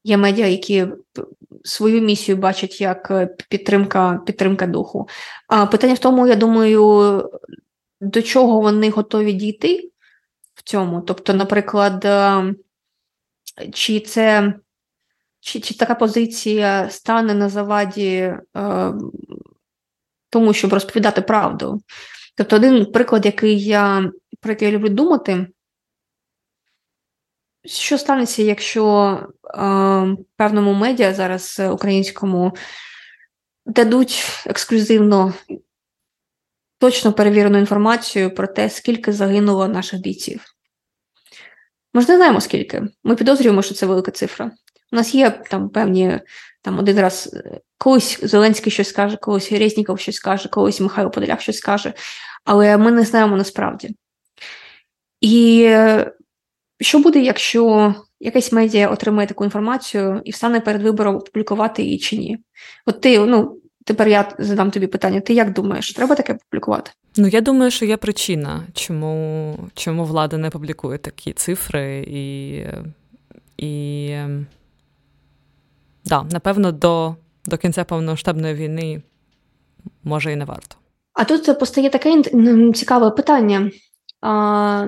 є медіа, які свою місію бачать як підтримка підтримка духу. А питання в тому, я думаю, до чого вони готові дійти в цьому. Тобто, наприклад, е, чи це чи чи така позиція стане на заваді е, тому, щоб розповідати правду? Тобто, один приклад, який я про який я люблю думати, що станеться, якщо е, певному медіа зараз українському дадуть ексклюзивно точно перевірену інформацію про те, скільки загинуло наших бійців? Ми ж не знаємо скільки. Ми підозрюємо, що це велика цифра. У нас є там певні там один раз е, колись Зеленський щось скаже, колись Резніков щось скаже, колись Михайло Подоляк щось скаже, але ми не знаємо насправді. І е, що буде, якщо якась медіа отримає таку інформацію і встане перед вибором публікувати її чи ні? От ти, ну, тепер я задам тобі питання: ти як думаєш, треба таке публікувати? Ну, я думаю, що є причина, чому чому влада не публікує такі цифри і. і... Да, напевно, до до кінця повномасштабної війни може і не варто. А тут постає таке цікаве питання. А,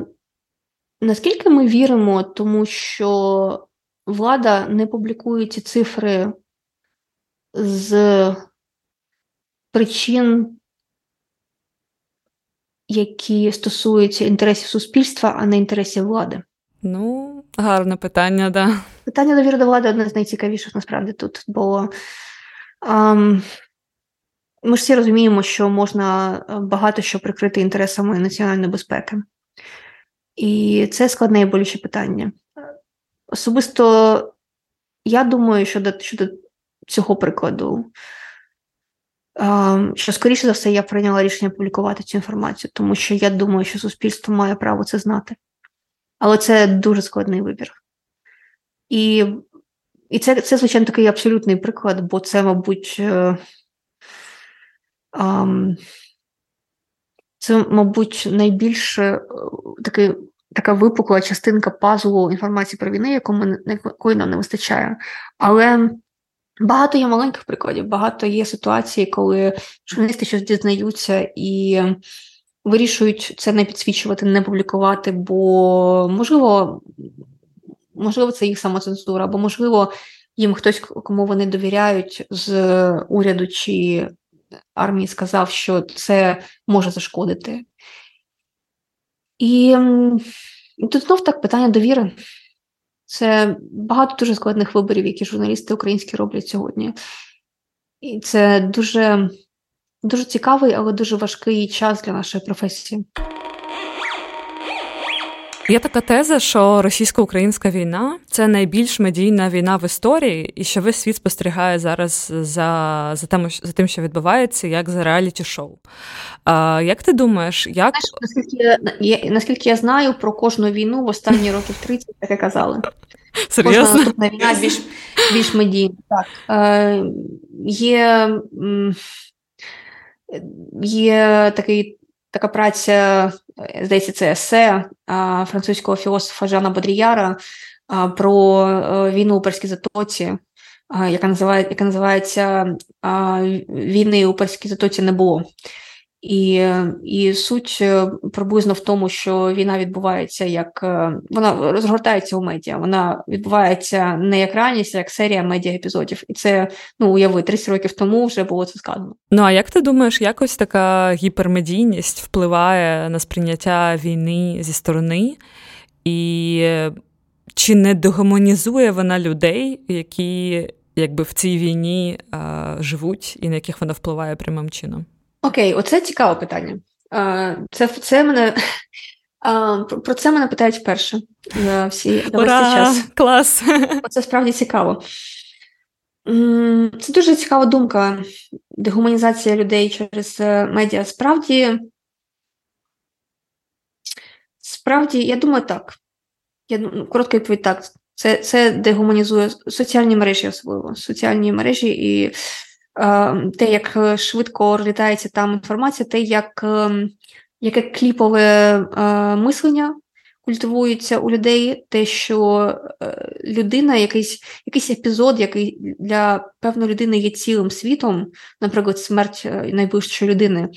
Наскільки ми віримо, тому що влада не публікує ці цифри з причин, які стосуються інтересів суспільства, а не інтересів влади? Ну, гарне питання, да. Питання довіри до влади одне з найцікавіших насправді тут, бо ам, ми ж всі розуміємо, що можна багато що прикрити інтересами національної безпеки. І це складне і болюче питання. Особисто я думаю, щодо щодо цього прикладу, що, скоріше за все, я прийняла рішення публікувати цю інформацію, тому що я думаю, що суспільство має право це знати. Але це дуже складний вибір. І і це, це, звичайно, такий абсолютний приклад, бо це, мабуть, е, це, мабуть, найбільш е, такий, така випукла частинка пазлу інформації про війни, яку ми, якої нам не вистачає. Але багато є маленьких прикладів, багато є ситуацій, коли журналісти щось дізнаються і вирішують це не підсвічувати, не публікувати, бо можливо, можливо, це їх самоцензура, або можливо, їм хтось, кому вони довіряють з уряду чи армії, сказав, що це може зашкодити. І тут знов так питання довіри. Це багато дуже складних виборів, які журналісти українські роблять сьогодні. І це дуже Дуже цікавий, але дуже важкий час для нашої професії. Є така теза, що російсько-українська війна це найбільш медійна війна в історії, і що весь світ спостерігає зараз за за, тим, за тим, що відбувається, як за реаліті-шоу. А, Як ти думаєш, як Знаєш, наскільки я наскільки я знаю про кожну війну в останні років 30 таке казали? Серйозно? Кожна наступна війна більш більш медійна. Так. Е, Є Є такий, така праця, здається, це есе французького філософа Жана Бодріяра про війну у Перській затоці, яка називає, яка називається Війни у Перській затоці не було. І і суть е, приблизно в тому, що війна відбувається як е, вона розгортається у медіа. Вона відбувається не як реальність, а як серія медіа-епізодів. І це ну уяви 30 років тому вже було це сказано. Ну а як ти думаєш, якось така гіпермедійність впливає на сприйняття війни зі сторони? І чи не дегуманізує вона людей, які якби в цій війні а, живуть, і на яких вона впливає прямим чином? Окей, оце цікаве питання. Це це мене про це мене питають вперше за всі Ура! час. Клас! Це справді цікаво. Це дуже цікава думка. Дегуманізація людей через е, медіа. Справді, справді, я думаю, так. Я ну, коротка відповідь так. Це це дегуманізує соціальні мережі, особливо соціальні мережі і те, як е, швидко розлітається там інформація, те, як ем, яке кліпове е, мислення культивується у людей, те, що е, людина, якийсь якийсь епізод, який для певної людини є цілим світом, наприклад, смерть найближчої людини,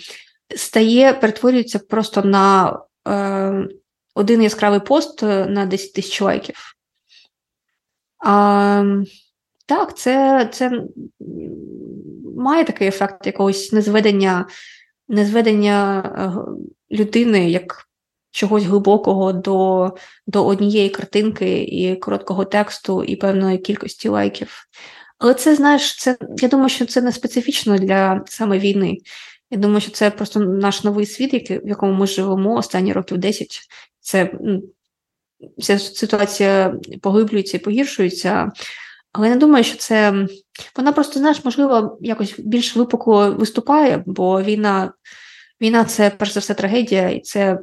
стає, перетворюється просто на е, один яскравий пост на 10 тисяч лайків. А, Так, це це має такий ефект якогось незведення, незведення е, людини як чогось глибокого до до однієї картинки і короткого тексту, і певної кількості лайків. Але це, знаєш, це я думаю, що це не специфічно для саме війни. Я думаю, що це просто наш новий світ, в якому ми живемо останні років 10. Це ця ситуація поглиблюється і погіршується. Але я не думаю, що це вона просто, знаєш, можливо, якось більш випукло виступає, бо війна війна це перш за все трагедія, і це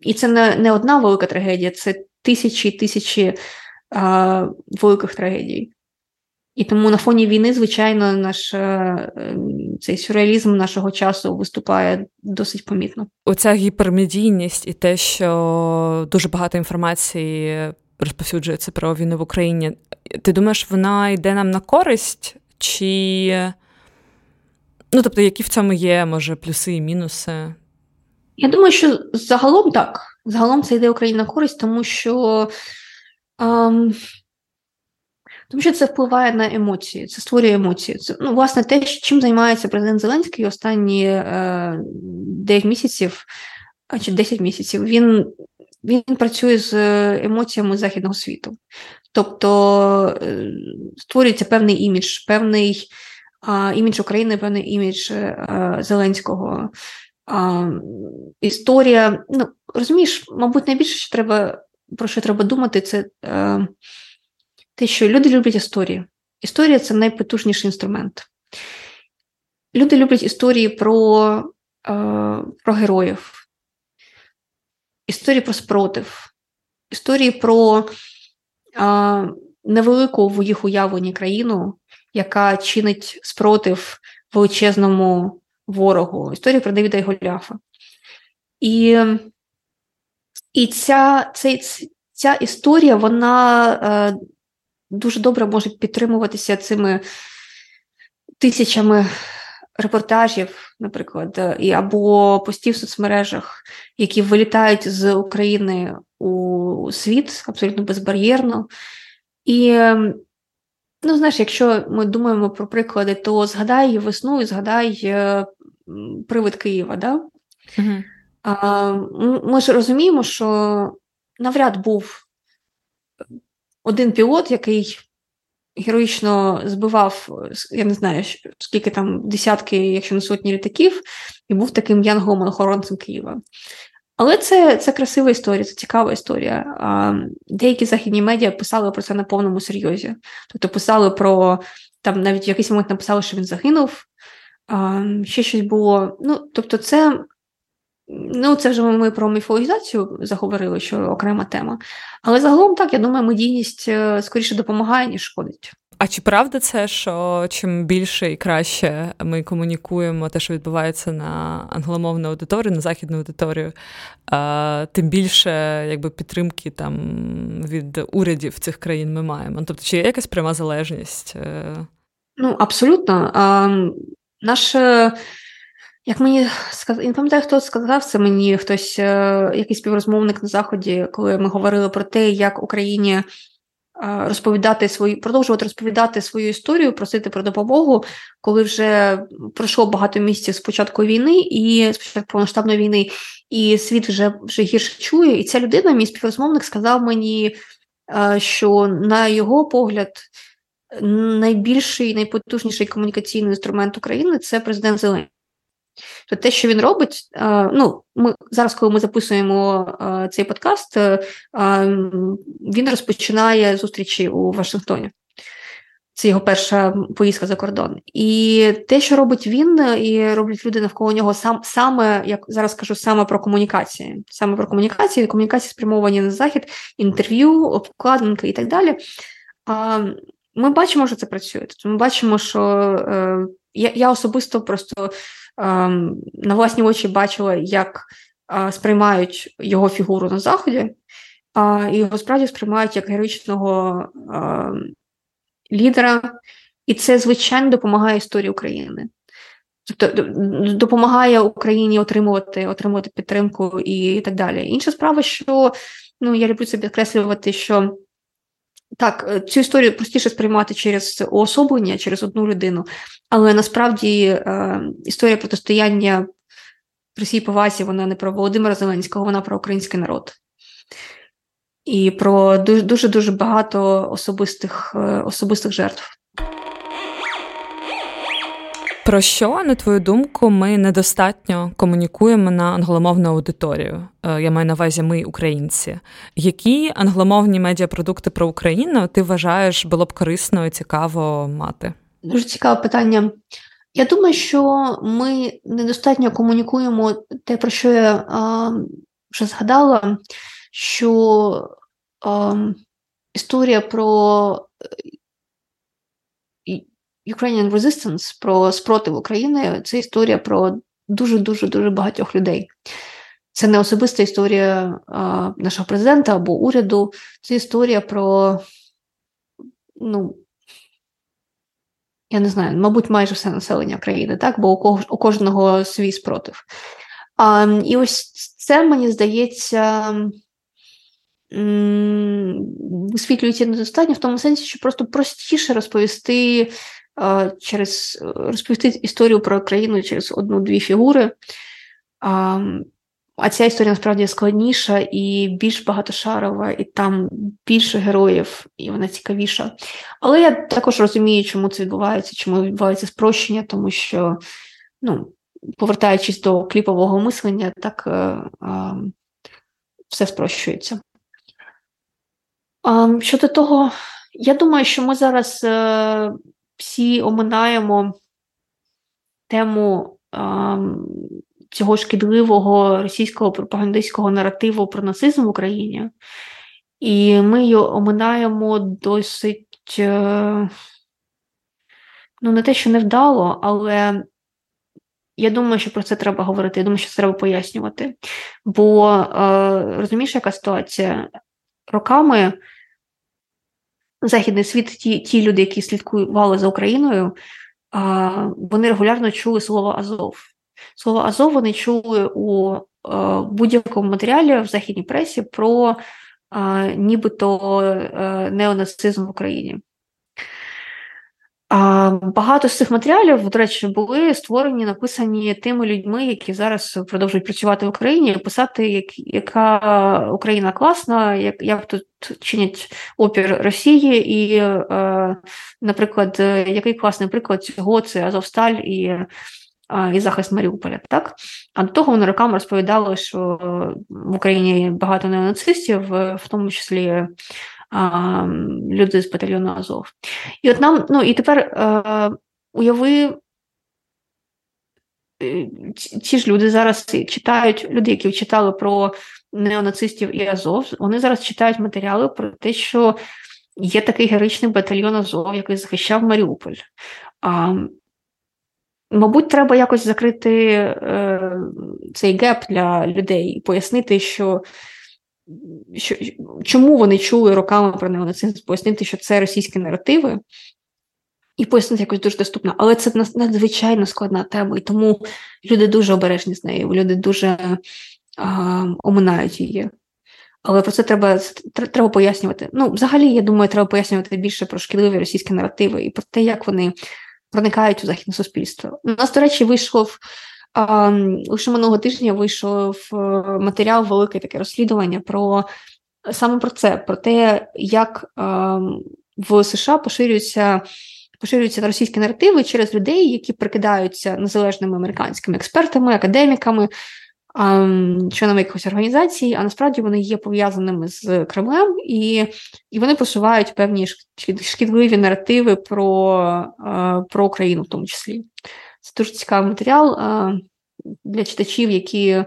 і це не не одна велика трагедія, це тисячі і тисячі а, великих трагедій. І тому на фоні війни, звичайно, наш е, цей сюрреалізм нашого часу виступає досить помітно. Оця гіпермедійність і те, що дуже багато інформації розповсюджується про війну в Україні. Ти думаєш, вона йде нам на користь? Чи ну, тобто, які в цьому є, може, плюси і мінуси? Я думаю, що загалом так. Загалом це йде Україні на користь, тому що ем, тому що це впливає на емоції, це створює емоції. Це ну, власне те, чим займається президент Зеленський останні е, 9 місяців чи 10 місяців. Він він працює з е, емоціями західного світу. Тобто е, створюється певний імідж, певний імідж України, певний імідж е, Зеленського. Історія, ну, розумієш, мабуть, найбільше що треба, про що треба думати, це а, те, що люди люблять історії. Історія це найпотужніший інструмент. Люди люблять історії про, про героїв історії про спротив, історії про а, невелику в їх уявленні країну, яка чинить спротив величезному ворогу, історія про Давіда і Голіафа. І і ця ця, ця історія вона е, дуже добре може підтримуватися цими тисячами репортажів, наприклад, і або постів в соцмережах, які вилітають з України у світ абсолютно безбар'єрно. І, ем, ну, знаєш, якщо ми думаємо про приклади, то згадай весну і згадай е, привид Києва. Да? Угу. А, Ми ж розуміємо, що навряд був один пілот, який героїчно збивав, я не знаю, скільки там десятки, якщо не сотні літаків, і був таким янголом охоронцем Києва. Але це це красива історія, це цікава історія. Деякі західні медіа писали про це на повному серйозі. Тобто писали про там навіть в якийсь момент написали, що він загинув. Ще щось було. Ну, тобто, це Ну, це вже ми про міфологізацію заговорили, що окрема тема. Але загалом так, я думаю, медійність е, скоріше допомагає, ніж шкодить. А чи правда це, що чим більше і краще ми комунікуємо те, що відбувається на англомовну аудиторію, на західну аудиторію, тим більше якби підтримки там від урядів цих країн ми маємо? Тобто, чи є якась пряма залежність? Е? Ну, абсолютно. А, Наше як мені сказав, не пам'ятаю, хто сказав це мені хтось, е, якийсь співрозмовник на заході, коли ми говорили про те, як Україні е, розповідати свою, продовжувати розповідати свою історію, просити про допомогу, коли вже пройшло багато місяців з початку війни і спочатку повноштабної війни, і світ вже вже гірше чує. І ця людина, мій співрозмовник, сказав мені, е, що на його погляд. Найбільший найпотужніший комунікаційний інструмент України це президент Зеленський то те, що він робить, ну ми зараз, коли ми записуємо цей подкаст, е, він розпочинає зустрічі у Вашингтоні. Це його перша поїздка за кордон. І те, що робить він, і роблять люди навколо нього, сам саме як зараз кажу, саме про комунікації, саме про комунікації, комунікації спрямовані на захід, інтерв'ю, обкладинки і так далі. Ми бачимо, що це працює. Тобто ми бачимо, що е, я я особисто просто на власні очі бачила, як сприймають його фігуру на заході, і його справді сприймають як героїчного ем, лідера, і це звичайно допомагає історії України. Тобто допомагає Україні отримувати отримувати підтримку і так далі. Інша справа, що ну я люблю це підкреслювати, що так, е, цю історію простіше сприймати через уособлення, через одну людину, але насправді е, історія протистояння при всій повазі вона не про Володимира Зеленського, вона про український народ. І про дуже дуже багато особистих, е, особистих жертв. Про що, на твою думку, ми недостатньо комунікуємо на англомовну аудиторію? Е, я маю на увазі ми, українці. Які англомовні медіапродукти про Україну ти вважаєш було б корисно і цікаво мати? Дуже цікаве питання. Я думаю, що ми недостатньо комунікуємо те, про що я а, вже згадала, що а, історія про Ukrainian Resistance, про спротив України це історія про дуже-дуже дуже багатьох людей. Це не особиста історія а, нашого президента або уряду, це історія про, ну, я не знаю, мабуть, майже все населення країни, так? бо у, кого, у кожного свій спротив. А, І ось це, мені здається, висвітлюється недостатньо в тому сенсі, що просто простіше розповісти через розповісти історію про країну через одну-дві фігури. А ця історія насправді складніша і більш багатошарова, і там більше героїв, і вона цікавіша. Але я також розумію, чому це відбувається, чому відбувається спрощення, тому що, ну, повертаючись до кліпового мислення, так е, е, все спрощується. Е, щодо того, я думаю, що ми зараз е, всі оминаємо тему е, цього шкідливого російського пропагандистського наративу про нацизм в Україні, і ми його оминаємо досить, е, ну, не те, що невдало, але я думаю, що про це треба говорити. Я думаю, що це треба пояснювати. Бо е, розумієш, яка ситуація? Роками західний світ, ті ті люди, які слідкували за Україною, вони регулярно чули слово Азов. Слово Азов вони чули у будь-якому матеріалі в західній пресі про нібито е, неонацизм в Україні. Багато з цих матеріалів, до речі, були створені, написані тими людьми, які зараз продовжують працювати в Україні, писати, як, яка Україна класна, як як тут чинять опір Росії, і, е, наприклад, який класний приклад цього це Азовсталь і і захист Маріуполя. Так? А до того вони роками розповідали, що в Україні багато неонацистів, в тому числі а, люди з батальйону Азов. І от нам, ну і тепер а, е, уяви. Е, ці ж люди зараз читають, люди, які читали про неонацистів і Азов, вони зараз читають матеріали про те, що Є такий героїчний батальйон Азов, який захищав Маріуполь. А, Мабуть, треба якось закрити е, цей геп для людей і пояснити, що що, чому вони чули роками про неонацизм, пояснити, що це російські наративи, і пояснити якось дуже доступно. Але це надзвичайно складна тема, і тому люди дуже обережні з нею, люди дуже а, оминають її. Але про це треба треба пояснювати. Ну, взагалі, я думаю, треба пояснювати більше про шкідливі російські наративи і про те, як вони проникають у західне суспільство. У нас, до речі, вийшов лише минулого тижня вийшов е, матеріал, велике таке розслідування про саме про це, про те, як в США поширюються. Поширюються російські наративи через людей, які прикидаються незалежними американськими експертами, академіками, членами якихось організацій, а насправді вони є пов'язаними з Кремлем, і і вони посувають певні шкідливі наративи про, про Україну в тому числі. Це дуже цікавий матеріал для читачів, які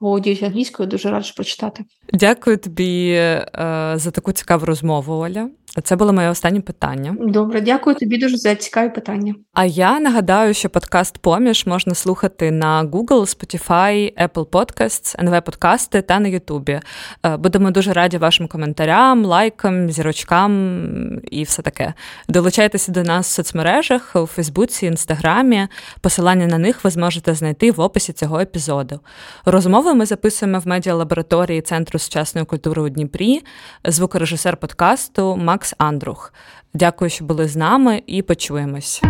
володіють англійською, дуже раджу прочитати. Дякую тобі е, за таку цікаву розмову, Оля. Це було моє останнє питання. Добре, дякую тобі дуже за цікаві питання. А я нагадаю, що подкаст Поміж можна слухати на Google, Spotify, Apple Podcasts, НВ Подкасти та на Ютубі. Е, будемо дуже раді вашим коментарям, лайкам, зірочкам і все таке. Долучайтеся до нас в соцмережах у Фейсбуці, Інстаграмі. Посилання на них ви зможете знайти в описі цього епізоду. Розмови ми записуємо в медіалабораторії Центру сучасної культури у Дніпрі, звукорежисер подкасту Макс Андрух. Дякую, що були з нами, і почуємось.